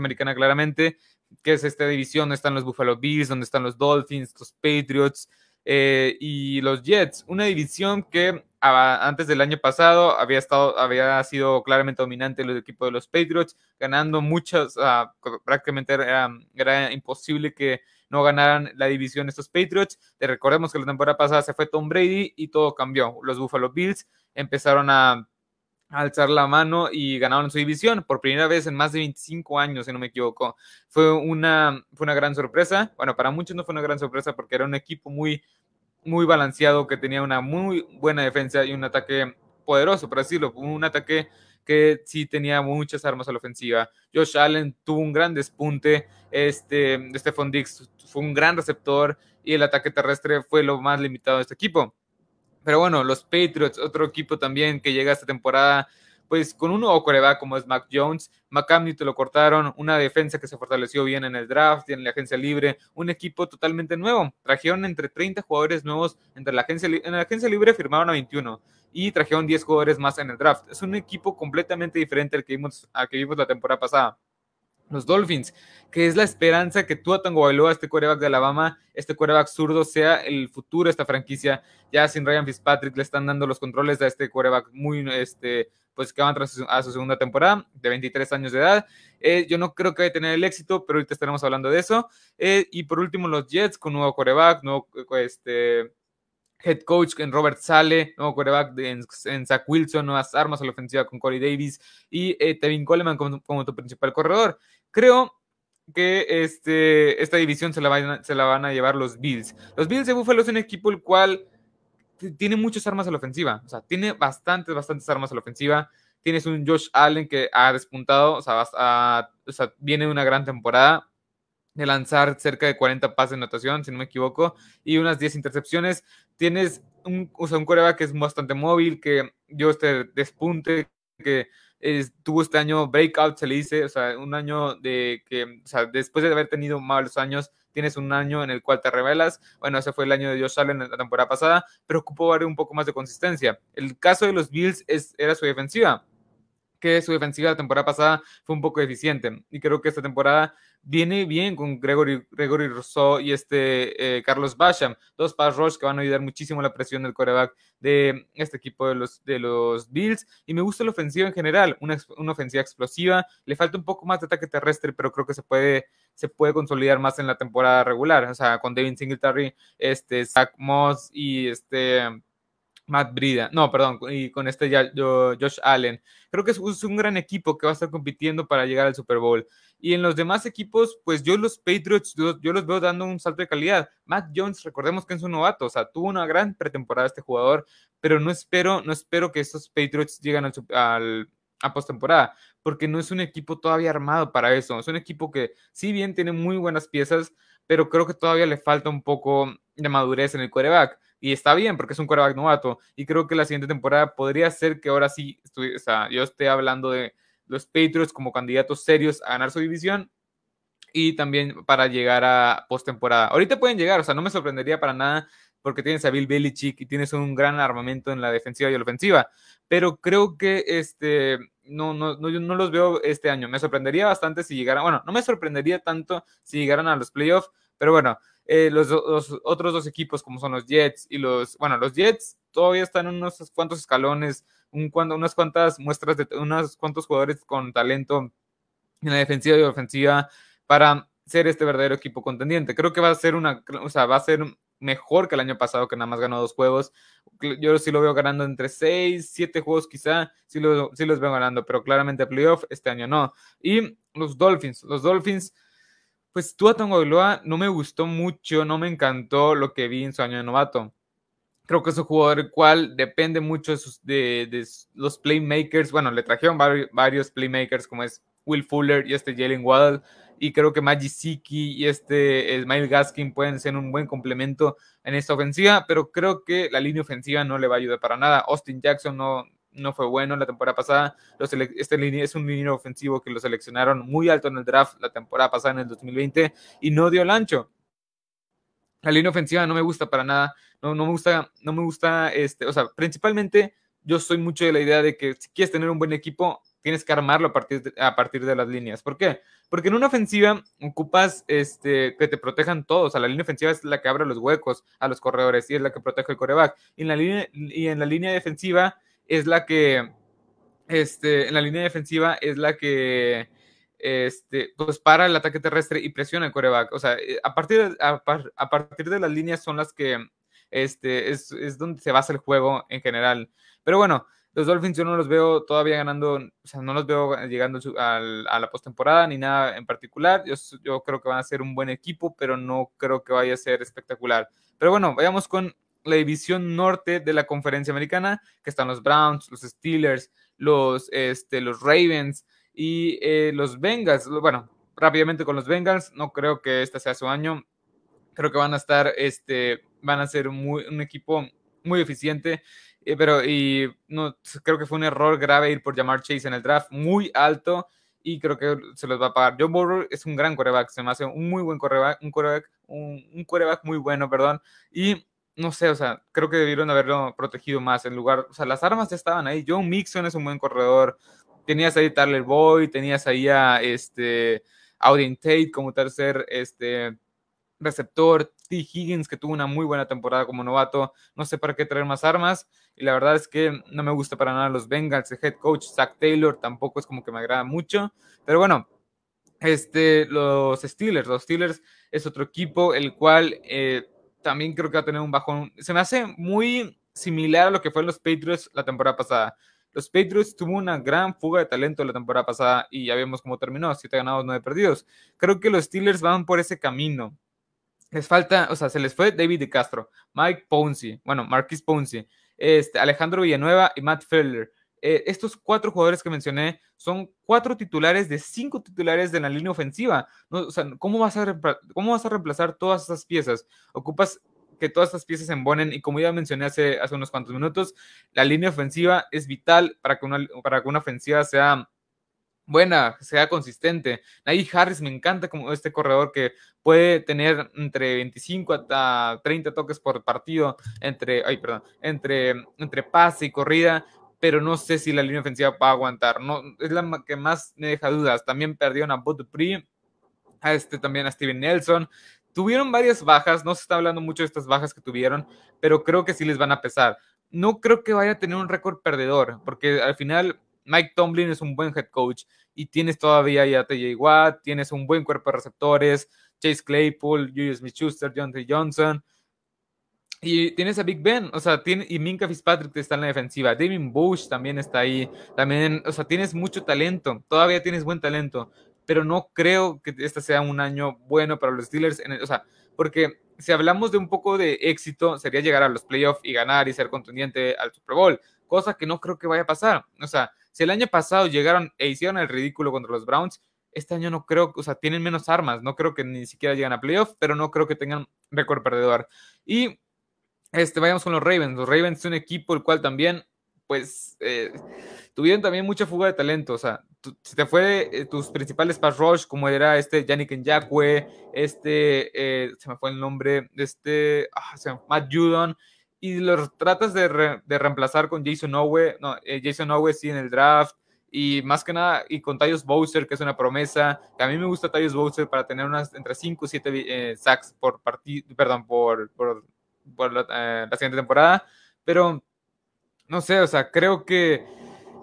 americana claramente, que es esta división donde están los Buffalo Bills, donde están los Dolphins, los Patriots eh, y los Jets. Una división que antes del año pasado había, estado, había sido claramente dominante el equipo de los Patriots, ganando muchas, ah, prácticamente era, era, imposible que no ganaran la división estos Patriots. Te recordemos que la temporada pasada se fue Tom Brady y todo cambió. Los Buffalo Bills empezaron a alzar la mano y ganaron su división por primera vez en más de 25 años, si no me equivoco. Fue una, fue una gran sorpresa. Bueno, para muchos no fue una gran sorpresa porque era un equipo muy, muy balanceado que tenía una muy buena defensa y un ataque poderoso, por decirlo, un ataque que sí tenía muchas armas a la ofensiva. Josh Allen tuvo un gran despunte, este, Stephon Dix fue un gran receptor y el ataque terrestre fue lo más limitado de este equipo. Pero bueno, los Patriots, otro equipo también que llega esta temporada, pues con un nuevo coreback como es Mac Jones, McCamney te lo cortaron, una defensa que se fortaleció bien en el draft y en la agencia libre, un equipo totalmente nuevo. Trajeron entre 30 jugadores nuevos entre la agencia, en la agencia libre firmaron a 21 y trajeron 10 jugadores más en el draft. Es un equipo completamente diferente al que vimos, al que vimos la temporada pasada los Dolphins, que es la esperanza que Tua Tagovailoa, este quarterback de Alabama, este quarterback zurdo, sea el futuro de esta franquicia. Ya sin Ryan Fitzpatrick le están dando los controles a este quarterback muy, este, pues que va a su segunda temporada, de 23 años de edad. Eh, yo no creo que vaya a tener el éxito, pero ahorita estaremos hablando de eso. Eh, y por último, los Jets con nuevo quarterback, nuevo, este, head coach en Robert Sale, nuevo quarterback en, en, Zach Wilson, nuevas armas a la ofensiva con Corey Davis y eh, Tevin Coleman como, como, tu principal corredor. Creo que este, esta división se la, van, a llevar los Bills. Los Bills de Buffalo es un equipo el cual tiene muchas armas a la ofensiva, o sea, tiene bastantes, bastantes armas a la ofensiva. Tienes un Josh Allen que ha despuntado, o sea, o sea viene una gran temporada de lanzar cerca de 40 pases de anotación, si no me equivoco, y unas 10 intercepciones. Tienes un, o un coreback que es bastante móvil, que dio este despunte, que tuvo este año breakout, se le dice, o sea, un año de que, o sea, después de haber tenido malos años, tienes un año en el cual te revelas. Bueno, ese fue el año de Josh Allen la temporada pasada, pero ocupó un poco más de consistencia. El caso de los Bills es, era su defensiva que su defensiva la temporada pasada fue un poco deficiente. Y creo que esta temporada viene bien con Gregory, Gregory Rousseau y este eh, Carlos Basham, dos pass rush que van a ayudar muchísimo la presión del coreback de este equipo de los, de los Bills. Y me gusta la ofensiva en general, una, una, ofensiva explosiva. Le falta un poco más de ataque terrestre, pero creo que se puede, se puede consolidar más en la temporada regular. O sea, con Devin Singletary, este, Zach Moss y este Matt Brida, no, perdón, y con este Josh Allen. Creo que es un gran equipo que va a estar compitiendo para llegar al Super Bowl. Y en los demás equipos, pues yo los Patriots, yo, los veo dando un salto de calidad. Matt Jones, recordemos que es un novato, o sea, tuvo una gran pretemporada este jugador, pero no espero, no espero que estos Patriots lleguen al, al a postemporada, porque no es un equipo todavía armado para eso. Es un equipo que, si bien tiene muy buenas piezas, pero creo que todavía le falta un poco de madurez en el quarterback y está bien porque es un quarterback novato y creo que la siguiente temporada podría ser que ahora sí sea, yo esté hablando de los Patriots como candidatos serios a ganar su división y también para llegar a postemporada. Ahorita pueden llegar, o sea, no me sorprendería para nada porque tienes a Bill Belichick y tienes un gran armamento en la defensiva y la ofensiva, pero creo que este no, no, no, no los veo este año. Me sorprendería bastante si llegaran, bueno, no me sorprendería tanto si llegaran a los playoffs, pero bueno, eh, los, otros dos equipos como son los Jets y los, bueno, los Jets todavía están unos cuantos escalones, un, unas cuantas muestras de unos cuantos jugadores con talento en la defensiva y ofensiva para ser este verdadero equipo contendiente. Creo que va a ser una, o sea, va a ser mejor que el año pasado que nada más ganó dos juegos. Yo sí lo veo ganando entre seis, siete juegos quizá, sí, lo, sí los veo ganando, pero claramente playoff este año no. Y los Dolphins, los Dolphins pues Tua Tagovailoa no me gustó mucho, no me encantó lo que vi en su año de novato. Creo que es un jugador el cual depende mucho de, los playmakers. Bueno, le trajeron varios, playmakers como es Will Fuller y este Jalen Waddle. Y creo que Maggie Siki y este Smile Gaskin pueden ser un buen complemento en esta ofensiva, pero creo que la línea ofensiva no le va a ayudar para nada. Austin Jackson no, no fue bueno la temporada pasada. este es un línea ofensivo que lo seleccionaron muy alto en el draft la temporada pasada en el 2020 y no dio el ancho. La línea ofensiva no me gusta para nada. No, no me gusta, no me gusta, este, o sea, principalmente yo soy mucho de la idea de que si quieres tener un buen equipo, tienes que armarlo a partir de, a partir de las líneas. ¿Por qué? Porque en una ofensiva ocupas este, que te protejan todos. A la línea ofensiva es la que abre los huecos a los corredores y es la que protege el coreback. En la línea, y en la línea defensiva es la que, este, en la línea defensiva es la que, este, pues para el ataque terrestre y presiona el coreback. O sea, eh, a partir de, a, a partir de las líneas son las que, este, es, es donde se basa el juego en general. Pero bueno, los Dolphins yo no los veo todavía ganando, o sea, no los veo llegando a la postemporada ni nada en particular. Yo, yo, creo que van a ser un buen equipo, pero no creo que vaya a ser espectacular. Pero bueno, vayamos con la división norte de la conferencia americana, que están los Browns, los Steelers, los, este, los Ravens y eh, los Bengals. Bueno, rápidamente con los Bengals, no creo que este sea su año. Creo que van a estar, este, van a ser muy, un equipo muy eficiente. Eh, pero y no creo que fue un error grave ir por llamar Chase en el draft muy alto y creo que se los va a pagar. John Burrow es un gran coreback, se me hace un muy buen coreback, un coreback, un, un muy bueno, perdón, y no sé, o sea, creo que debieron haberlo protegido más en lugar, o sea, las armas ya estaban ahí. John Mixon es un buen corredor, tenías ahí a Tyler Boyd, tenías ahí a este Tate como tercer este receptor, T. Higgins, que tuvo una muy buena temporada como novato. No sé para qué traer más armas. Y la verdad es que no me gusta para nada los Bengals. El head coach Zach Taylor tampoco es como que me agrada mucho. Pero bueno, este, los Steelers. Los Steelers es otro equipo, el cual eh, también creo que va a tener un bajón. Se me hace muy similar a lo que fue los Patriots la temporada pasada. Los Patriots tuvo una gran fuga de talento la temporada pasada y ya vemos cómo terminó, siete ganados, nueve perdidos. Creo que los Steelers van por ese camino les falta, o sea, se les fue David de Castro, Mike Ponzi, bueno, Marquis Ponzi, este, Alejandro Villanueva y Matt Feller. Eh, estos cuatro jugadores que mencioné son cuatro titulares de cinco titulares de la línea ofensiva. O sea, ¿cómo vas, a ¿cómo vas a reemplazar todas esas piezas? Ocupas que todas estas piezas se embonen y como ya mencioné hace, hace unos cuantos minutos, la línea ofensiva es vital para que una, para que una ofensiva sea buena, sea consistente. Najee Harris me encanta como este corredor que puede tener entre 25 hasta 30 toques por partido entre, ay, perdón, entre, entre pase y corrida, pero no sé si la línea ofensiva va a aguantar. No, es la que más me deja dudas. También perdieron a Bud Dupree, a este también a Steven Nelson. Tuvieron varias bajas, no se está hablando mucho de estas bajas que tuvieron, pero creo que sí les van a pesar. No creo que vaya a tener un récord perdedor, porque al final Mike Tomlin es un buen head coach y tienes todavía ya TJ Watt, tienes un buen cuerpo de receptores, Chase Claypool, Julius Smith-Schuster, John T. Johnson, y tienes a Big Ben, o sea, tiene, y Minka Fitzpatrick está en la defensiva, David Bush también está ahí, también, o sea, tienes mucho talento, todavía tienes buen talento, pero no creo que este sea un año bueno para los Steelers, en o sea, porque si hablamos de un poco de éxito, sería llegar a los playoffs y ganar y ser contendiente al Super Bowl, cosa que no creo que vaya a pasar, o sea, si el año pasado llegaron e hicieron el ridículo contra los Browns, este año no creo, o sea, tienen menos armas, no creo que ni siquiera lleguen a playoff, pero no creo que tengan récord perdedor. Y este, vayamos con los Ravens. Los Ravens son un equipo el cual también, pues, eh, tuvieron también mucha fuga de talento. O sea, si te fue eh, tus principales pass rush, como era este Yannick Nyakwe, este, eh, se me fue el nombre, de este, ah, se Matt Judon, y los tratas de, reemplazar con Jason Owe, no, eh, Jason Owe sí en el draft, y más que nada, y con Tyus Bowser, que es una promesa, que a mí me gusta Tyus Bowser para tener unas entre 5 y 7 eh, sacks por partido, perdón, por, por, eh, la, siguiente temporada, pero no sé, o sea, creo que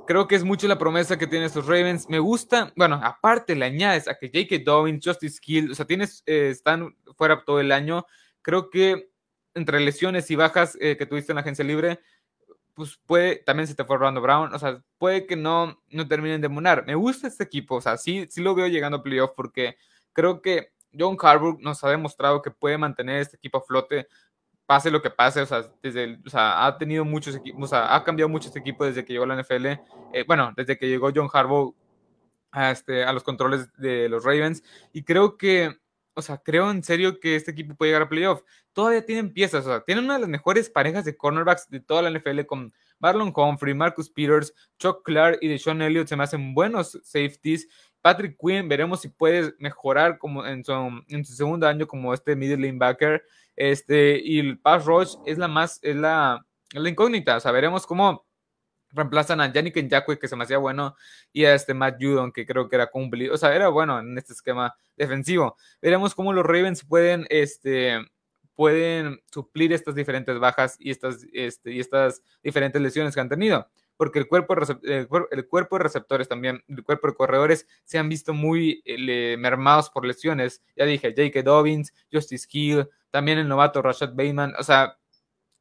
creo que es mucho la promesa que tienen estos Ravens. Me gusta, bueno, aparte le añades a que J.K. Dobbins, Justice Hill, o sea, tienes, están fuera todo el año. Creo que entre lesiones y bajas eh, que tuviste en la agencia libre, pues puede, también se te fue Rolando Brown, o sea, puede que no, no terminen de monar. Me gusta este equipo, o sea, sí, sí lo veo llegando a playoff porque creo que John Harbaugh nos ha demostrado que puede mantener este equipo a flote, pase lo que pase, o sea, desde, o sea, ha tenido muchos equipos, ha cambiado mucho este equipo desde que llegó a la NFL, eh, bueno, desde que llegó John Harbaugh a, este, a los controles de los Ravens, y creo que o sea, creo en serio que este equipo puede llegar a playoff. Todavía tienen piezas, o sea, tienen una de las mejores parejas de cornerbacks de toda la NFL con Marlon Humphrey, Marcus Peters, Chuck Clark y Deshaun Elliott se me hacen buenos safeties. Patrick Quinn, veremos si puede mejorar como en su, segundo año como este middle linebacker. Este, y el pass rush es la más, es la, la incógnita. O sea, veremos cómo reemplazan a Yannick Njakwe, que se me bueno, y a este Matt Judon, que creo que era cumplido, o sea, era bueno en este esquema defensivo. Veremos cómo los Ravens pueden, este, pueden suplir estas diferentes bajas y estas, este, y estas diferentes lesiones que han tenido. Porque el cuerpo, el, cuerpo de receptores también, el cuerpo de corredores se han visto muy eh, mermados por lesiones. Ya dije, J.K. Dobbins, Justice Hill, también el novato Rashad Bateman. O sea,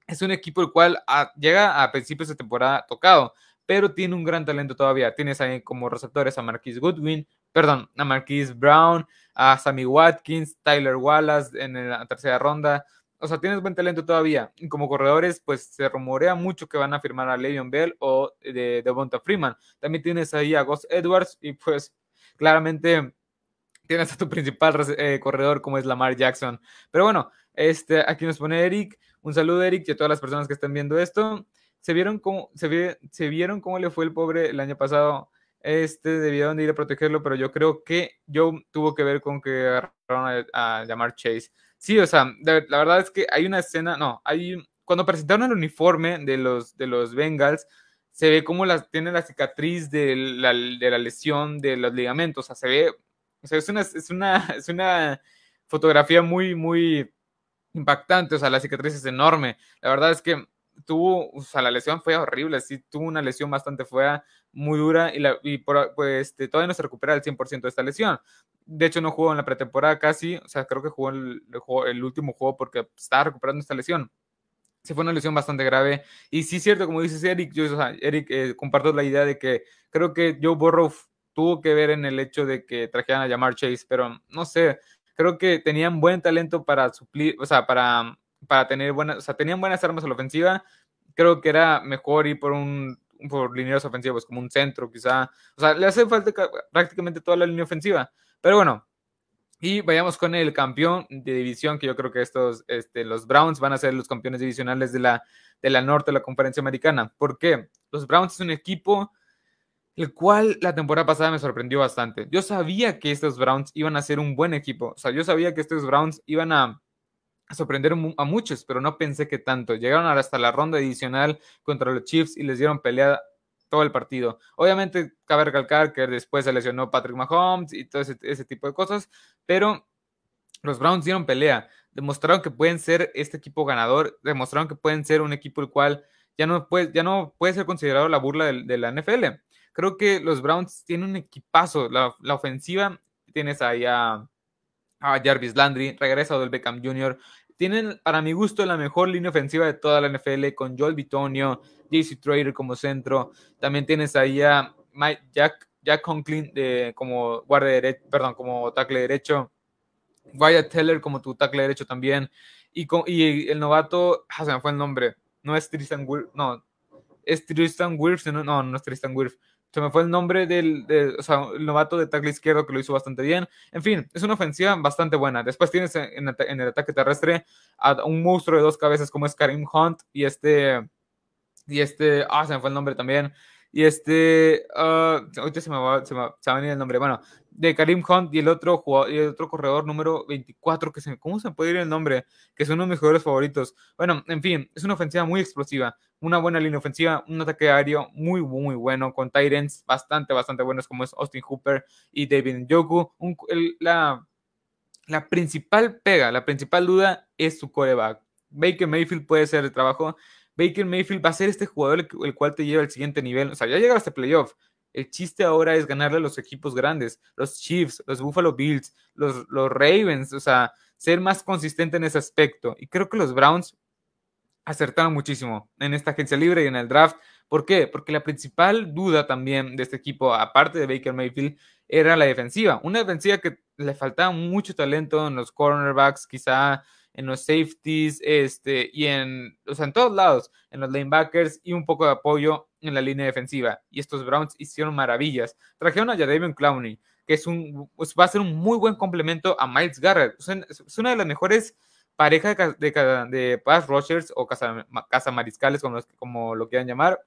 es un equipo el cual ah, llega a principios de temporada tocado, pero tiene un gran talento todavía. Tienes ahí como receptores a Marquise Goodwin, perdón, a Marquise Brown, a Sammy Watkins, Tyler Wallace en la tercera ronda. O sea, tienes buen talento todavía. Y como corredores, pues se rumorea mucho que van a firmar a Le'Veon Bell o de Devonta Freeman. También tienes ahí a Gus Edwards y pues claramente tienes a tu principal eh, corredor como es Lamar Jackson. Pero bueno, este, aquí nos pone Eric. Un saludo, Eric, y a todas las personas que están viendo esto. ¿Se vieron cómo, se, se vieron cómo le fue el pobre el año pasado? Este, debieron de ir a protegerlo, pero yo creo que yo tuvo que ver con que agarraron a, llamar Chase. Sí, o sea, la verdad es que hay una escena, no, hay, cuando presentaron el uniforme de los, de los Bengals, se ve como las, tiene la cicatriz de la, la lesión de los ligamentos, o sea, se ve, o sea, es una, es una, es una fotografía muy, muy impactante, o sea, la cicatriz es enorme. La verdad es que tuvo, o sea, la lesión fue horrible, sí, tuvo una lesión bastante fea, muy dura, y, la, y por, pues este, todavía no se recupera el 100% de esta lesión. De hecho, no jugó en la pretemporada casi, o sea, creo que jugó el, el último juego porque estaba recuperando esta lesión. Sí fue una lesión bastante grave. Y sí es cierto, como dices Eric, yo, o sea, Eric, eh, comparto la idea de que creo que Joe Burrow tuvo que ver en el hecho de que trajeran a llamar Chase, pero no sé, creo que tenían buen talento para suplir, o sea, para, para tener buenas, o sea, tenían buenas armas a la ofensiva. Creo que era mejor ir por un por líneas ofensivas, como un centro, quizá. O sea, le hace falta prácticamente toda la línea ofensiva. Pero bueno, y vayamos con el campeón de división, que yo creo que estos, este, los Browns van a ser los campeones divisionales de la, de la norte de la conferencia americana. ¿Por qué? Los Browns es un equipo el cual la temporada pasada me sorprendió bastante. Yo sabía que estos Browns iban a ser un buen equipo, o sea, yo sabía que estos Browns iban a, sorprender a muchos, pero no pensé que tanto. Llegaron hasta la ronda adicional contra los Chiefs y les dieron pelea todo el partido. Obviamente, cabe recalcar que después se lesionó Patrick Mahomes y todo ese, tipo de cosas, pero los Browns dieron pelea, demostraron que pueden ser este equipo ganador, demostraron que pueden ser un equipo el cual ya no puede, ya no puede ser considerado la burla de la NFL. Creo que los Browns tienen un equipazo. La, ofensiva, tienes ahí a, Jarvis Landry, regresa del Beckham Jr. Tienen, para mi gusto, la mejor línea ofensiva de toda la NFL con Joel Bitonio, JC Trader como centro. También tienes ahí a Mike Jack, Jack Conklin de, como guardia derecho, perdón, como tackle derecho. Wyatt Teller como tu tackle derecho también. Y, con, y el novato, ah, se me fue el nombre. No es Tristan Wirf, no. Es Tristan Wirf, no, no, no es Tristan Wirf se me fue el nombre del novato de tackle izquierdo que lo hizo bastante bien. En fin, es una ofensiva bastante buena. Después tienes en, el ataque terrestre a un monstruo de dos cabezas como es Karim Hunt y este, y este, ah, se me fue el nombre también. Y este, uh, ahorita se me, va, se, me va, a venir el nombre. Bueno, de Karim Hunt y el otro jugador, y el otro corredor número 24, que se, ¿cómo se puede ir el nombre? Que son uno de mis jugadores favoritos. Bueno, en fin, es una ofensiva muy explosiva una buena línea ofensiva, un ataque aéreo muy, muy bueno, con Tyrants bastante, bastante buenos como es Austin Hooper y David Njoku. la, la principal pega, la principal duda es su coreback. Baker Mayfield puede ser el trabajo. Baker Mayfield va a ser este jugador el, cual te lleva al siguiente nivel. O sea, ya llega a playoff. El chiste ahora es ganarle a los equipos grandes, los Chiefs, los Buffalo Bills, los, los Ravens, o sea, ser más consistente en ese aspecto. Y creo que los Browns acertaron muchísimo en esta agencia libre y en el draft. ¿Por qué? Porque la principal duda también de este equipo, aparte de Baker Mayfield, era la defensiva. Una defensiva que le faltaba mucho talento en los cornerbacks, quizá en los safeties, este, y en, o en todos lados, en los linebackers y un poco de apoyo en la línea defensiva. Y estos Browns hicieron maravillas. Trajeron a Jadavion Clowney, que es un, pues, va a ser un muy buen complemento a Miles Garrett. es una de las mejores pareja de, de, de pass rushers o casa, mariscales, como, como lo quieran llamar,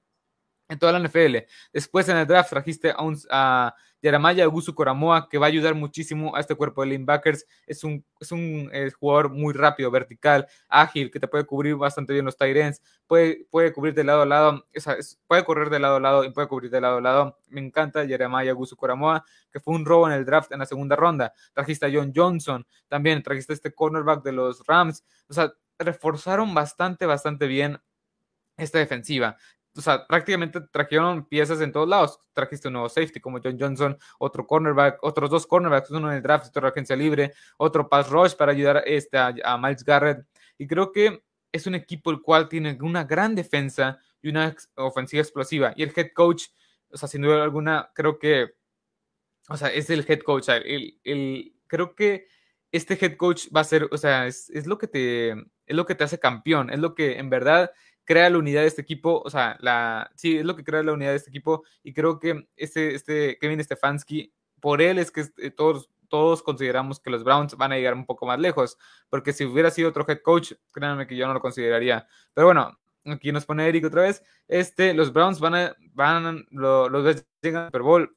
en toda la NFL. Después en el draft trajiste a, Jeremiah Augusto Coramoa, que va a ayudar muchísimo a este cuerpo de linebackers. Es un, es un eh, jugador muy rápido, vertical, ágil, que te puede cubrir bastante bien los tight ends, puede, puede cubrir de lado a lado, puede correr de lado a lado y puede cubrir de lado a lado. Me encanta Jeremiah Augusto Coramoa, que fue un robo en el draft en la segunda ronda. Trajiste a John Johnson, también trajiste a este cornerback de los Rams. O sea, reforzaron bastante, bastante bien esta defensiva o sea, prácticamente trajeron piezas en todos lados. Trajiste un nuevo safety como John Johnson, otro cornerback, otros dos cornerbacks, uno en el draft, otro en agencia libre, otro pass rush para ayudar este, a, Miles Garrett. Y creo que es un equipo el cual tiene una gran defensa y una ofensiva explosiva. Y el head coach, o sea, sin duda alguna, creo que, o sea, es el head coach. el, el, creo que este head coach va a ser, o sea, es, es, lo que te, es lo que te hace campeón, es lo que en verdad crea la unidad de este equipo, o sea, la, sí, es lo que crea la unidad de este equipo y creo que este, este Kevin Stefanski, por él es que eh, todos, todos consideramos que los Browns van a llegar un poco más lejos, porque si hubiera sido otro head coach, créanme que yo no lo consideraría. Pero bueno, aquí nos pone Eric otra vez, este, los Browns van a, van, los ves llegan al Super Bowl,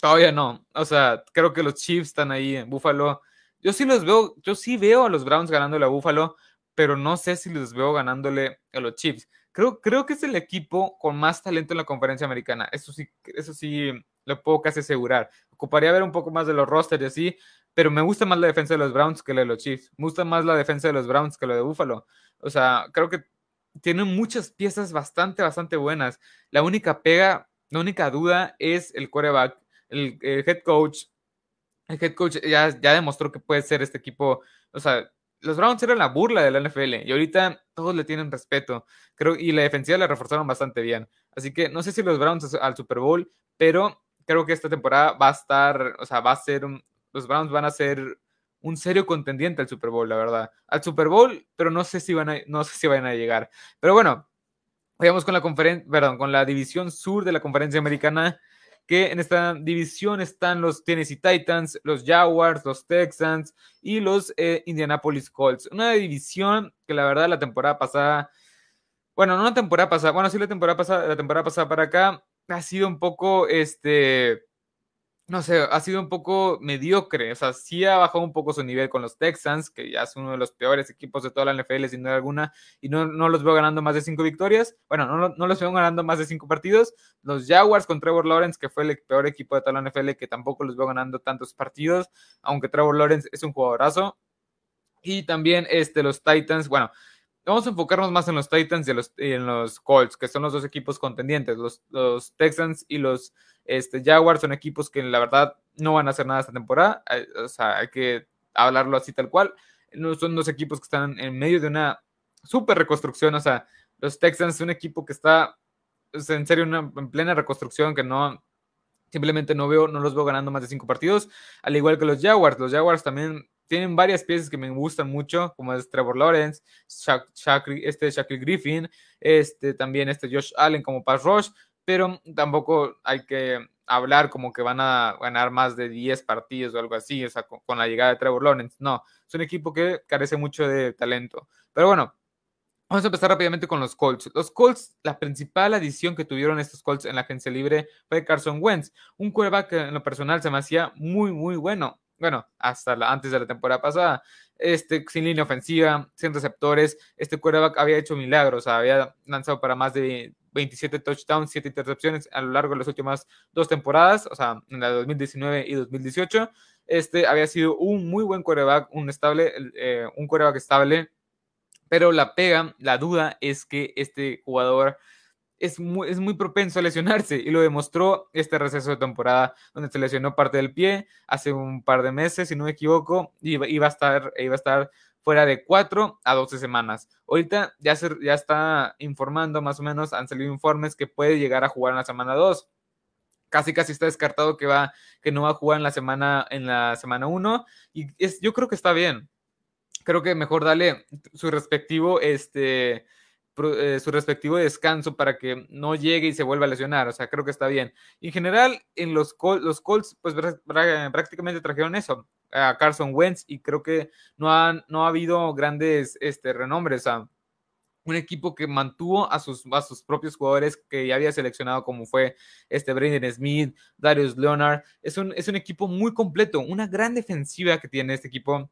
todavía no, o sea, creo que los Chiefs están ahí en Buffalo, yo sí los veo, yo sí veo a los Browns ganando a Buffalo, pero no sé si les veo ganándole a los Chiefs. Creo, creo que es el equipo con más talento en la conferencia americana. Eso sí, eso sí lo puedo casi asegurar. Ocuparía ver un poco más de los rosters y así, pero me gusta más la defensa de los Browns que la de los Chiefs. Me gusta más la defensa de los Browns que la de Buffalo. O sea, creo que tienen muchas piezas bastante, bastante buenas. La única pega, la única duda es el quarterback, el, el head coach. El head coach ya, ya demostró que puede ser este equipo, o sea, los Browns eran la burla de la NFL y ahorita todos le tienen respeto. Creo y la defensiva la reforzaron bastante bien. Así que no sé si los Browns al Super Bowl, pero creo que esta temporada va a estar, o sea, va a ser los Browns van a ser un serio contendiente al Super Bowl, la verdad. Al Super Bowl, pero no sé si van a, no sé si van a llegar. Pero bueno, vayamos con la conferencia, perdón, con la división sur de la conferencia americana que en esta división están los Tennessee Titans, los Jaguars, los Texans y los eh, Indianapolis Colts. Una división que la verdad la temporada pasada, bueno, no la temporada pasada, bueno, sí la temporada pasada, la temporada pasada para acá ha sido un poco, este, no sé, ha sido un poco mediocre. O sea, sí ha bajado un poco su nivel con los Texans, que ya es uno de los peores equipos de toda la NFL, sin duda alguna, y no, no los veo ganando más de cinco victorias. Bueno, no, no, los veo ganando más de cinco partidos. Los Jaguars con Trevor Lawrence, que fue el peor equipo de toda la NFL, que tampoco los veo ganando tantos partidos, aunque Trevor Lawrence es un jugadorazo. Y también este, los Titans, bueno, vamos a enfocarnos más en los Titans y, en los Colts, que son los dos equipos contendientes. Los, Texans y los este, Jaguars son equipos que la verdad no van a hacer nada esta temporada. O sea, hay que hablarlo así tal cual. No son dos equipos que están en medio de una super reconstrucción. O sea, los Texans es un equipo que está en serio en plena reconstrucción, que no simplemente no veo, no los veo ganando más de cinco partidos, al igual que los Jaguars. Los Jaguars también tienen varias piezas que me gustan mucho, como es Trevor Lawrence, este Shaquille Griffin, este también este Josh Allen como pass rush, pero tampoco hay que hablar como que van a ganar más de 10 partidos o algo así, o sea, con, la llegada de Trevor Lawrence. No, es un equipo que carece mucho de talento. Pero bueno, vamos a empezar rápidamente con los Colts. Los Colts, la principal adición que tuvieron estos Colts en la agencia libre fue Carson Wentz, un quarterback que en lo personal se me hacía muy, muy bueno. Bueno, hasta antes de la temporada pasada. Este, sin línea ofensiva, sin receptores, este quarterback había hecho milagros, había lanzado para más de 27 touchdowns, 7 intercepciones a lo largo de las últimas dos temporadas, o sea, en la 2019 y 2018. Este había sido un muy buen quarterback, un estable, eh, un quarterback estable, pero la pega, la duda es que este jugador es muy, es muy propenso a lesionarse y lo demostró este receso de temporada donde se lesionó parte del pie hace un par de meses, si no me equivoco, y iba a estar, iba a estar fuera de 4 a 12 semanas. Ahorita ya, ya está informando más o menos, han salido informes que puede llegar a jugar en la semana 2. Casi casi está descartado que va que no va a jugar en la semana en la semana 1 y es, yo creo que está bien. Creo que mejor darle su respectivo este eh, su respectivo descanso para que no llegue y se vuelva a lesionar. O sea, creo que está bien. En general, en los, los Colts, pues prácticamente trajeron eso a Carson Wentz y creo que no, han, no ha habido grandes este, renombres. un equipo que mantuvo a sus, a sus propios jugadores que ya había seleccionado, como fue este Brandon Smith, Darius Leonard. Es un, es un equipo muy completo, una gran defensiva que tiene este equipo.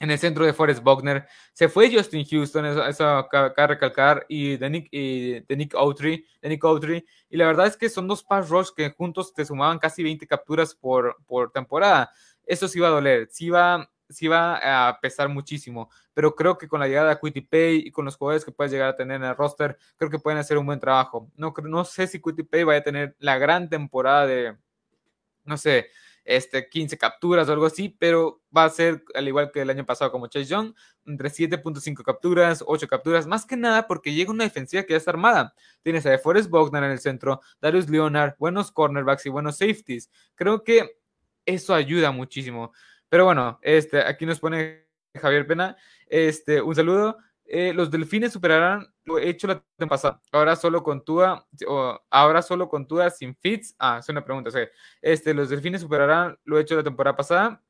En el centro de Forrest Buckner se fue Justin Houston, eso, eso acaba recalcar, y de Nick, y de Nick Autry, de y la verdad es que son dos pass rush que juntos te sumaban casi 20 capturas por, por temporada. Eso sí va a doler, sí va, sí va a pesar muchísimo, pero creo que con la llegada de Quitty Pay y con los jugadores que puedes llegar a tener en el roster, creo que pueden hacer un buen trabajo. No, no sé si Quitty Pay vaya a tener la gran temporada de, no sé, este, 15 capturas o algo así, pero va a ser al igual que el año pasado como Chase Young, entre 7.5 capturas, 8 capturas, más que nada porque llega una defensiva que ya está armada. Tienes a DeForest Bogdan en el centro, Darius Leonard, buenos cornerbacks y buenos safeties. Creo que eso ayuda muchísimo. Pero bueno, este, aquí nos pone Javier Pena. Este, un saludo. Eh, los delfines superarán lo hecho la temporada pasada. Ahora solo con Tua, o ahora solo con Tua sin fits. Ah, es una pregunta. este, los delfines superarán lo hecho la temporada pasada.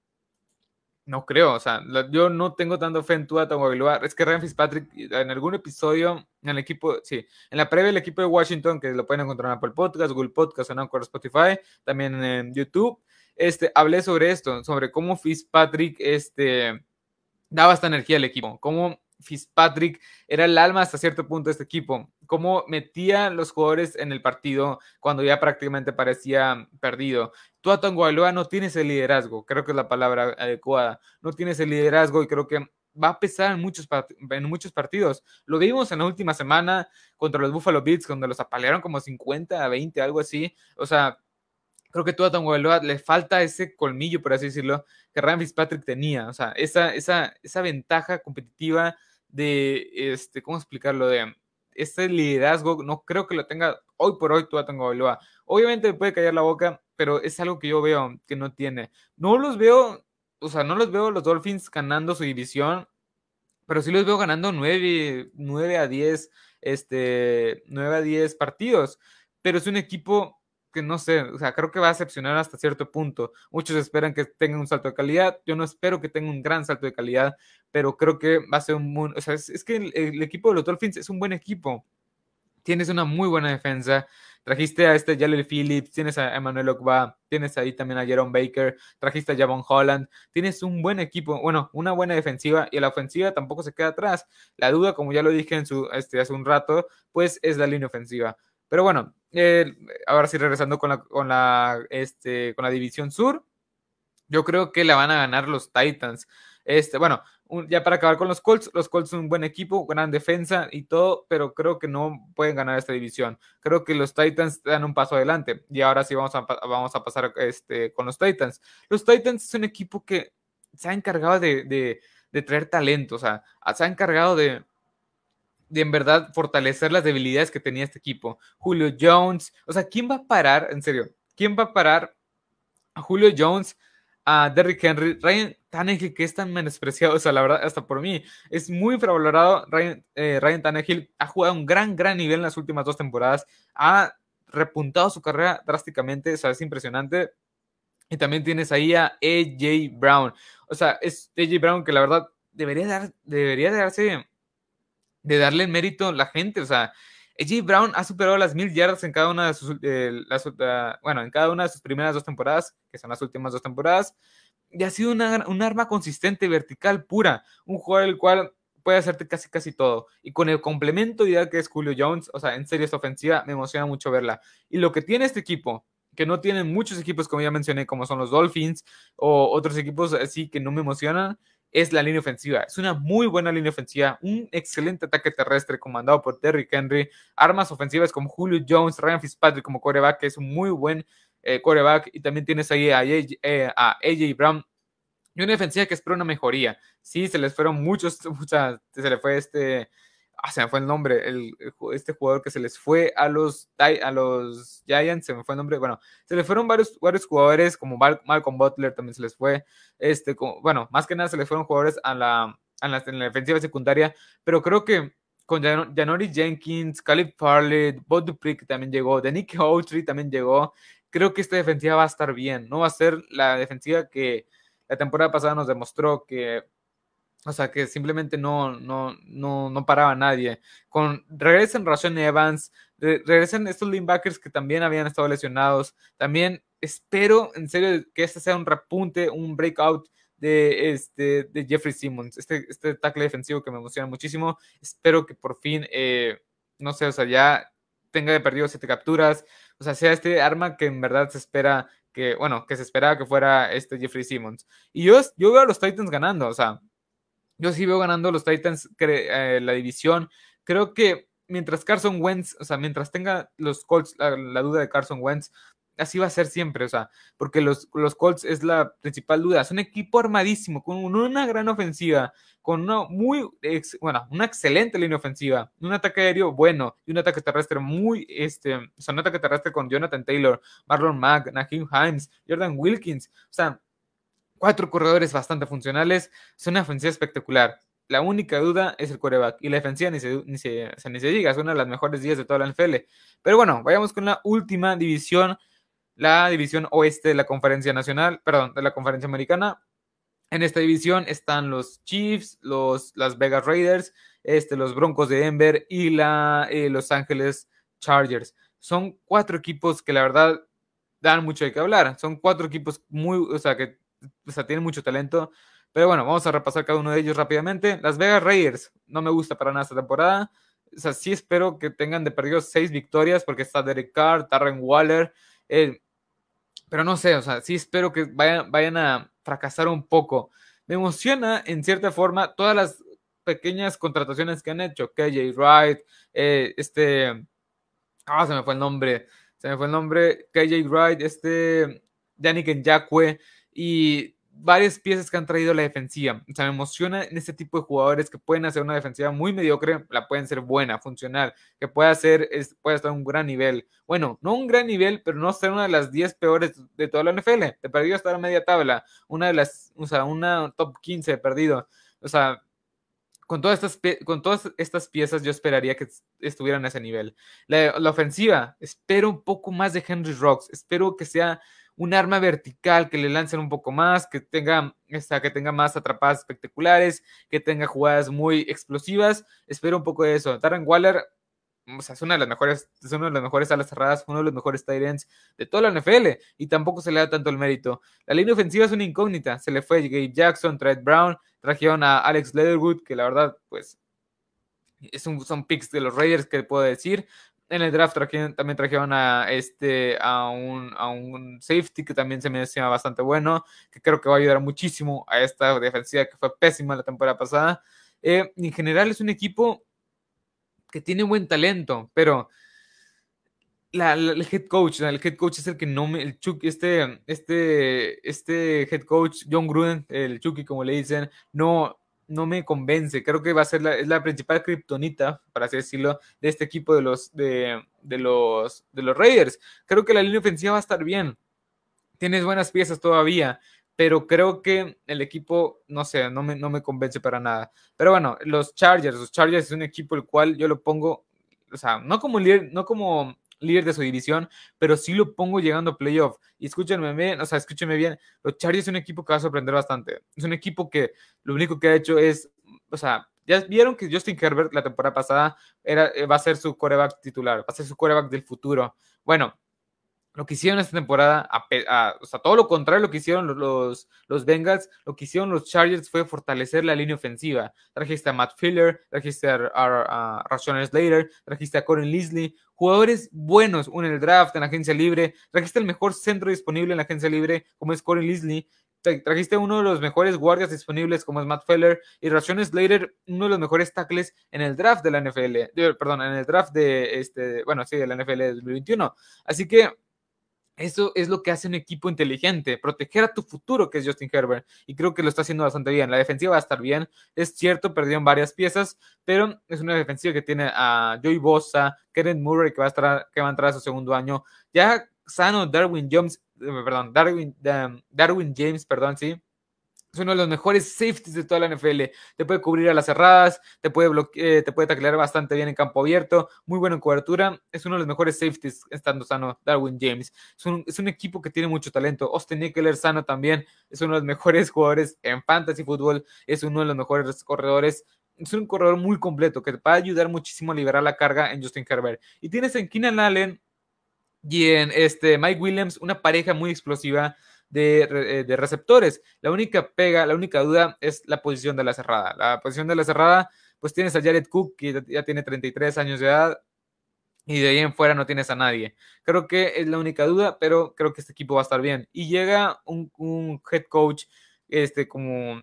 No creo, o sea, yo no tengo tanto fe en Tua Tagovailoa. Es que Ryan Fitzpatrick en algún episodio en el equipo, sí, en la previa del equipo de Washington, que lo pueden encontrar en Apple Podcast, Google Podcast, en Anchor, Spotify, también en YouTube este, hablé sobre esto, sobre cómo Fitzpatrick este, daba esta energía al equipo, cómo Fitzpatrick era el alma hasta cierto punto de este equipo, cómo metía los jugadores en el partido cuando ya prácticamente parecía perdido. Tua Tagovailoa no tiene ese liderazgo, creo que es la palabra adecuada, no tiene ese liderazgo y creo que va a pesar en muchos, en muchos partidos. Lo vimos en la última semana contra los Buffalo Bills, donde los apalearon como 50 a 20, algo así. O sea, creo que todo a Tagovailoa le falta ese colmillo, por así decirlo, que Ryan Fitzpatrick tenía. O sea, esa, esa, esa ventaja competitiva de, este, ¿cómo explicarlo? De este liderazgo, no creo que lo tenga hoy por hoy Tua Tagovailoa. Obviamente puede callar la boca, pero es algo que yo veo que no tiene. No los veo, o sea, no los veo los Dolphins ganando su división, pero sí los veo ganando 9, 9 a 10, este, 9 a 10 partidos. Pero es un equipo que no sé, o sea, creo que va a decepcionar hasta cierto punto. Muchos esperan que tenga un salto de calidad, yo no espero que tenga un gran salto de calidad, pero creo que va a ser un buen, o sea, es, que el, equipo de los Dolphins es un buen equipo. Tienes una muy buena defensa, trajiste a este Jalil Phillips, tienes a Emmanuel Ogba, tienes ahí también a Jerome Baker, trajiste a Javon Holland, tienes un buen equipo, bueno, una buena defensiva y la ofensiva tampoco se queda atrás. La duda, como ya lo dije en su, este, hace un rato, pues es la línea ofensiva. Pero bueno, ahora sí regresando con la, con la, este, con la división sur, yo creo que la van a ganar los Titans. Este, bueno, ya para acabar con los Colts, los Colts son un buen equipo, gran defensa y todo, pero creo que no pueden ganar esta división. Creo que los Titans dan un paso adelante y ahora sí vamos a, vamos a pasar este, con los Titans. Los Titans es un equipo que se ha encargado de, de, de traer talento, o sea, se ha encargado de, de en verdad fortalecer las debilidades que tenía este equipo. Julio Jones, o sea, ¿quién va a parar, en serio, quién va a parar a Julio Jones, a Derrick Henry, Ryan Tannehill, que es tan menospreciado, o sea, la verdad, hasta por mí, es muy infravalorado. Ryan, eh, Ryan Tannehill ha jugado un gran, gran nivel en las últimas dos temporadas, ha repuntado su carrera drásticamente, o sea, es impresionante. Y también tienes ahí a AJ Brown. O sea, es AJ Brown que la verdad debería, dar, debería darse de darle el mérito a la gente. O sea, AJ Brown ha superado las mil yardas en cada una de sus, las, bueno, en cada una de sus primeras dos temporadas, que son las últimas dos temporadas, y ha sido una, un arma consistente, vertical, pura, un jugador el cual puede hacerte casi casi todo. Y con el complemento ya que es Julio Jones, o sea, en serio esta ofensiva me emociona mucho verla. Y lo que tiene este equipo, que no tienen muchos equipos como ya mencioné, como son los Dolphins o otros equipos así que no me emocionan, es la línea ofensiva. Es una muy buena línea ofensiva, un excelente ataque terrestre comandado por Terry Henry, armas ofensivas como Julio Jones, Ryan Fitzpatrick como coreback, que es un muy buen eh, coreback, y también tienes ahí a AJ, eh, a AJ Brown, y una defensiva que espera una mejoría. Sí, se les fueron muchos, muchas, se le fue este ah, se me fue el nombre, el, este jugador que se les fue a los, a los Giants, se me fue el nombre, bueno, se le fueron varios, varios jugadores, como Malcolm Butler también se les fue, este, bueno, más que nada se les fueron jugadores a la, a la, en la defensiva secundaria, pero creo que con Janori Jenkins, Caleb Farley, Bob Dupree también llegó, de Nick Autry también llegó, creo que esta defensiva va a estar bien, no va a ser la defensiva que la temporada pasada nos demostró que O sea, que simplemente no, no, no, no paraba nadie. Con, regresan Rashon Evans, regresan estos linebackers que también habían estado lesionados. También espero, en serio, que este sea un repunte, un breakout de, este, de Jeffrey Simmons, este, este tackle defensivo que me emociona muchísimo. Espero que por fin, eh, no sé, o sea, ya tenga de perdido siete capturas, o sea, sea este arma que en verdad se espera que, bueno, que se esperaba que fuera este Jeffrey Simmons. Y yo, yo veo a los Titans ganando, o sea, yo sí veo ganando los Titans eh, la división. Creo que mientras Carson Wentz, o sea, mientras tenga los Colts la, duda de Carson Wentz, así va a ser siempre, o sea, porque los, los Colts es la principal duda. Es un equipo armadísimo, con una gran ofensiva, con una muy, bueno, una excelente línea ofensiva, un ataque aéreo bueno y un ataque terrestre muy, este, o sea, un ataque terrestre con Jonathan Taylor, Marlon Mack, Naheem Himes, Jordan Wilkins, o sea, cuatro corredores bastante funcionales, es una ofensiva espectacular. La única duda es el coreback y la defensiva ni se, ni se, ni se diga, es una de las mejores días de toda la NFL. Pero bueno, vayamos con la última división la división oeste de la conferencia nacional, perdón, de la conferencia americana. En esta división están los Chiefs, los Las Vegas Raiders, este, los Broncos de Denver y la, eh, Los Ángeles Chargers. Son cuatro equipos que la verdad dan mucho de qué hablar. Son cuatro equipos muy, o sea, que o sea, tienen mucho talento. Pero bueno, vamos a repasar cada uno de ellos rápidamente. Las Vegas Raiders, no me gusta para nada esta temporada. O sea, sí espero que tengan de perdido seis victorias porque está Derek Carr, Tarren Waller, eh, pero no sé, o sea, sí espero que vayan, vayan a fracasar un poco. Me emociona en cierta forma todas las pequeñas contrataciones que han hecho. KJ Wright, eh, este. Ah, se me fue el nombre. Se me fue el nombre. KJ Wright, este. Yannick Nyakwe. Y varias piezas que han traído la defensiva. O sea, me emociona en este tipo de jugadores que pueden hacer una defensiva muy mediocre, la pueden ser buena, funcional, que puede hacer, es, puede estar a un gran nivel. Bueno, no un gran nivel, pero no ser una de las 10 peores de toda la NFL. De perdido estar a media tabla, una de las, o sea, una top 15 de perdido. O sea, con todas estas, con todas estas piezas yo esperaría que estuvieran a ese nivel. La, la ofensiva, espero un poco más de Henry Rocks, espero que sea un arma vertical que le lancen un poco más, que tenga, esta, que tenga más atrapadas espectaculares, que tenga jugadas muy explosivas. Espero un poco de eso. Darren Waller, es una de las mejores, es una de las mejores alas cerradas, uno de los mejores tight ends de toda la NFL y tampoco se le da tanto el mérito. La línea ofensiva es una incógnita. Se le fue Gabe Jackson, Trent Brown, trajeron a Alex Leatherwood, que la verdad, pues, es un, son picks de los Raiders que puedo decir, en el draft también trajeron a, este, a, un, a un safety que también se me decía bastante bueno, que creo que va a ayudar muchísimo a esta defensiva que fue pésima la temporada pasada. Eh, en general es un equipo que tiene buen talento, pero el head coach, el head coach es el que no me, el Chucky, este, este, este head coach, John Gruden, el Chucky como le dicen, no, no me convence. Creo que va a ser la, es la principal kriptonita, para así decirlo, de este equipo de los, de, los, de los Raiders. Creo que la línea ofensiva va a estar bien. Tienes buenas piezas todavía, pero creo que el equipo, no sé, no me, no me convence para nada. Pero bueno, los Chargers, los Chargers es un equipo el cual yo lo pongo, o sea, no como líder, no como líder de su división, pero sí lo pongo llegando a playoff. Y escúchenme bien, o sea, escúchenme bien, los Chargers es un equipo que va a sorprender bastante. Es un equipo que lo único que ha hecho es, o sea, ya vieron que Justin Herbert la temporada pasada era, eh, va a ser su coreback titular, va a ser su coreback del futuro. Bueno, lo que hicieron esta temporada, o sea, todo lo contrario lo que hicieron los, los, Bengals, lo que hicieron los Chargers fue fortalecer la línea ofensiva. Trajiste a Matt Filler, trajiste a, a, a Slater, trajiste a Corin Leslie, jugadores buenos, uno en el draft, en la agencia libre, trajiste el mejor centro disponible en la agencia libre, como es Corin Leslie, trajiste uno de los mejores guardias disponibles como es Matt Feller y Rashawn Slater, uno de los mejores tackles en el draft de la NFL, perdón, en el draft de este, bueno, sí, de la NFL de 2021. Así que eso es lo que hace un equipo inteligente, proteger a tu futuro, que es Justin Herbert. Y creo que lo está haciendo bastante bien. La defensiva va a estar bien. Es cierto, perdieron varias piezas, pero es una defensiva que tiene a Joey Bosa, Kenneth Murray, que va a, estar, que va a entrar a su segundo año. Ya sano Darwin Jones, eh, perdón, Darwin, Darwin James, perdón, sí. Es uno de los mejores safeties de toda la NFL. Te puede cubrir a las cerradas, te puede, bloquear, te puede taclear bastante bien en campo abierto, muy bueno en cobertura. Es uno de los mejores safeties estando sano Darwin James. Es un, es un equipo que tiene mucho talento. Austin Eckler sano también. Es uno de los mejores jugadores en fantasy fútbol. Es uno de los mejores corredores. Es un corredor muy completo que te va a ayudar muchísimo a liberar la carga en Justin Herbert. Y tienes en Keenan Allen y en este Mike Williams una pareja muy explosiva eh, de, receptores. La única pega, la única duda es la posición de la cerrada. La posición de la cerrada, pues tienes a Jared Cook, que ya tiene 33 años de edad, y de ahí en fuera no tienes a nadie. Creo que es la única duda, pero creo que este equipo va a estar bien. Y llega un, un head coach, este, como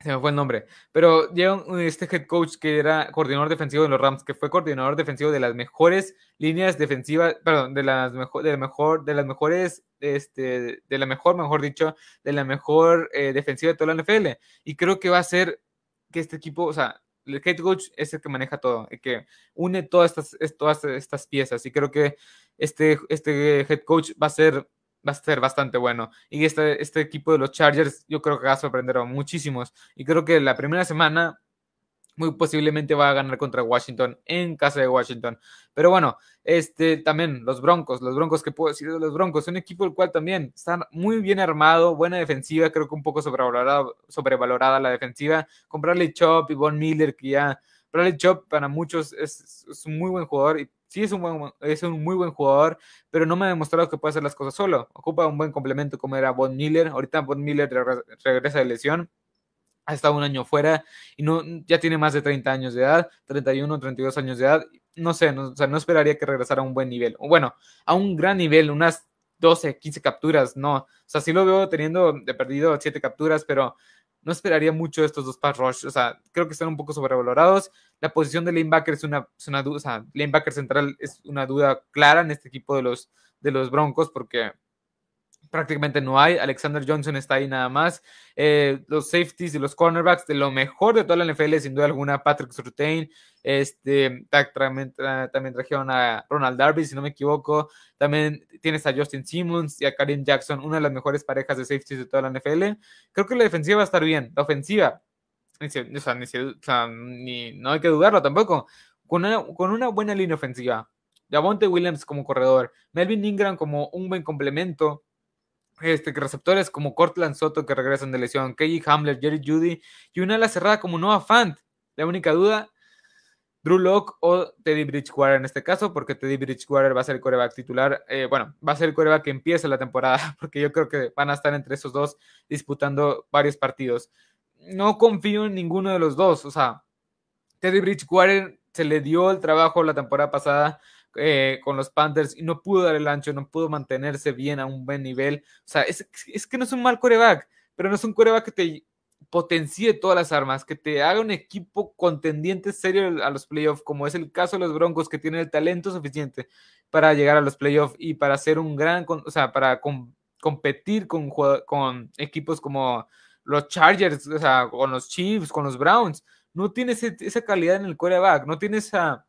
se me fue el nombre, pero llega este head coach que era coordinador defensivo de los Rams, que fue coordinador defensivo de las mejores líneas defensivas, perdón, de las mejor, de la mejor, de las mejores, este, de la mejor, mejor dicho, de la mejor eh, defensiva de toda la NFL. Y creo que va a ser que este equipo, o sea, el head coach es el que maneja todo, el que une todas estas, todas estas piezas. Y creo que este, este head coach va a ser va a ser bastante bueno. Y este, este equipo de los Chargers yo creo que va a sorprender a muchísimos. Y creo que la primera semana muy posiblemente va a ganar contra Washington en casa de Washington. Pero bueno, este también los Broncos, los Broncos que puedo decir de los Broncos, un equipo el cual también está muy bien armado, buena defensiva, creo que un poco sobrevalorada, sobrevalorada la defensiva. Con Bradley Chop y Von Miller, que ya Bradley Chop para muchos es, es un muy buen jugador sí es un, buen, es un muy buen jugador, pero no me ha demostrado que puede hacer las cosas solo. Ocupa un buen complemento como era Von Miller. Ahorita Von Miller regresa de lesión. Ha estado un año fuera y no, ya tiene más de 30 años de edad, 31, 32 años de edad. No sé, no, o sea, no esperaría que regresara a un buen nivel. Bueno, a un gran nivel, unas 12, 15 capturas, no. O sea, sí lo veo teniendo de perdido 7 capturas, pero no esperaría mucho estos dos pass rush. O sea, creo que están un poco sobrevalorados. La posición de linebacker es una, es una duda, o sea, linebacker central es una duda clara en este equipo de los, de los Broncos porque prácticamente no hay. Alexander Johnson está ahí nada más. Eh, los safeties y los cornerbacks de lo mejor de toda la NFL, sin duda alguna, Patrick Surtain. Este, también, trajeron a Ronald Darby, si no me equivoco. También tienes a Justin Simmons y a Karim Jackson, una de las mejores parejas de safeties de toda la NFL. Creo que la defensiva va a estar bien. La ofensiva, o sea, ni, no hay que dudarlo tampoco. Con una, con una buena línea ofensiva. Javonte Williams como corredor, Melvin Ingram como un buen complemento, este, receptores como Cortland Soto que regresan de lesión, KJ Hamler, Jerry Judy y una ala cerrada como Noah Fant. La única duda, Drew Locke o Teddy Bridgewater en este caso, porque Teddy Bridgewater va a ser el coreback titular. Eh, bueno, va a ser el coreback que empiece la temporada, porque yo creo que van a estar entre esos dos disputando varios partidos. No confío en ninguno de los dos, o sea, Teddy Bridgewater se le dio el trabajo la temporada pasada eh, con los Panthers y no pudo dar el ancho, no pudo mantenerse bien a un buen nivel. O sea, es, que no es un mal coreback, pero no es un coreback que te potencie todas las armas, que te haga un equipo contendiente serio a los playoffs, como es el caso de los Broncos, que tienen el talento suficiente para llegar a los playoffs y para hacer un gran, o sea, para competir con, con equipos como los Chargers, o sea, con los Chiefs, con los Browns. No tienes esa calidad en el coreback, no tienes esa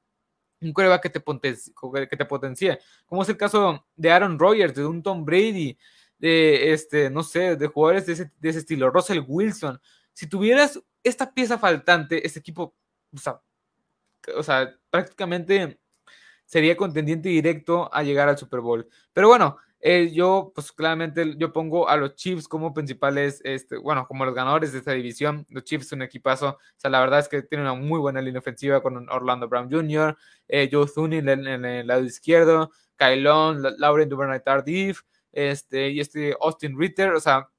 un coreback que te, potencie, que te potencie, como es el caso de Aaron Rodgers, de un Tom Brady, de este, no sé, de jugadores de ese, de ese estilo, Russell Wilson. Si tuvieras esta pieza faltante, este equipo, o sea, o sea, prácticamente sería contendiente directo a llegar al Super Bowl. Pero bueno, eh, yo, pues claramente, yo pongo a los Chiefs como principales, este, bueno, como los ganadores de esta división. Los Chiefs son un equipazo. O sea, la verdad es que tienen una muy buena línea ofensiva con Orlando Brown Jr., eh, Joe Thuney en, el lado izquierdo, Kylon, Lauren Duvernay Tardif, este, y este Austin Ritter. O sea,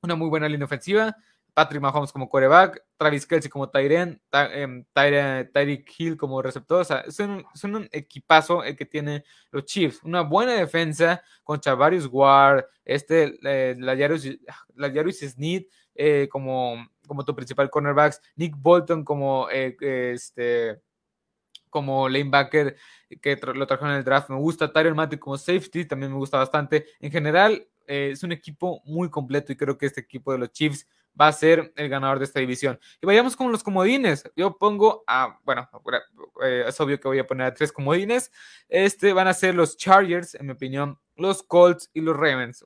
una muy buena línea ofensiva. Patrick Mahomes como coreback, Travis Kelsey como Tyren, em, Tyreek Hill como receptor. O sea, es un, equipazo el que tiene los Chiefs. Una buena defensa con Chavarius Ward, este, eh, la Jarus Sneed eh, como, como tu principal cornerbacks, Nick Bolton como eh, este como lanebacker que lo trajeron en el draft. Me gusta Tyron Matthew como safety, también me gusta bastante. En general, es un equipo muy completo y creo que este equipo de los Chiefs va a ser el ganador de esta división. Y vayamos con los comodines. Yo pongo a, bueno, eh, es obvio que voy a poner a tres comodines. Este van a ser los Chargers, en mi opinión, los Colts y los Ravens.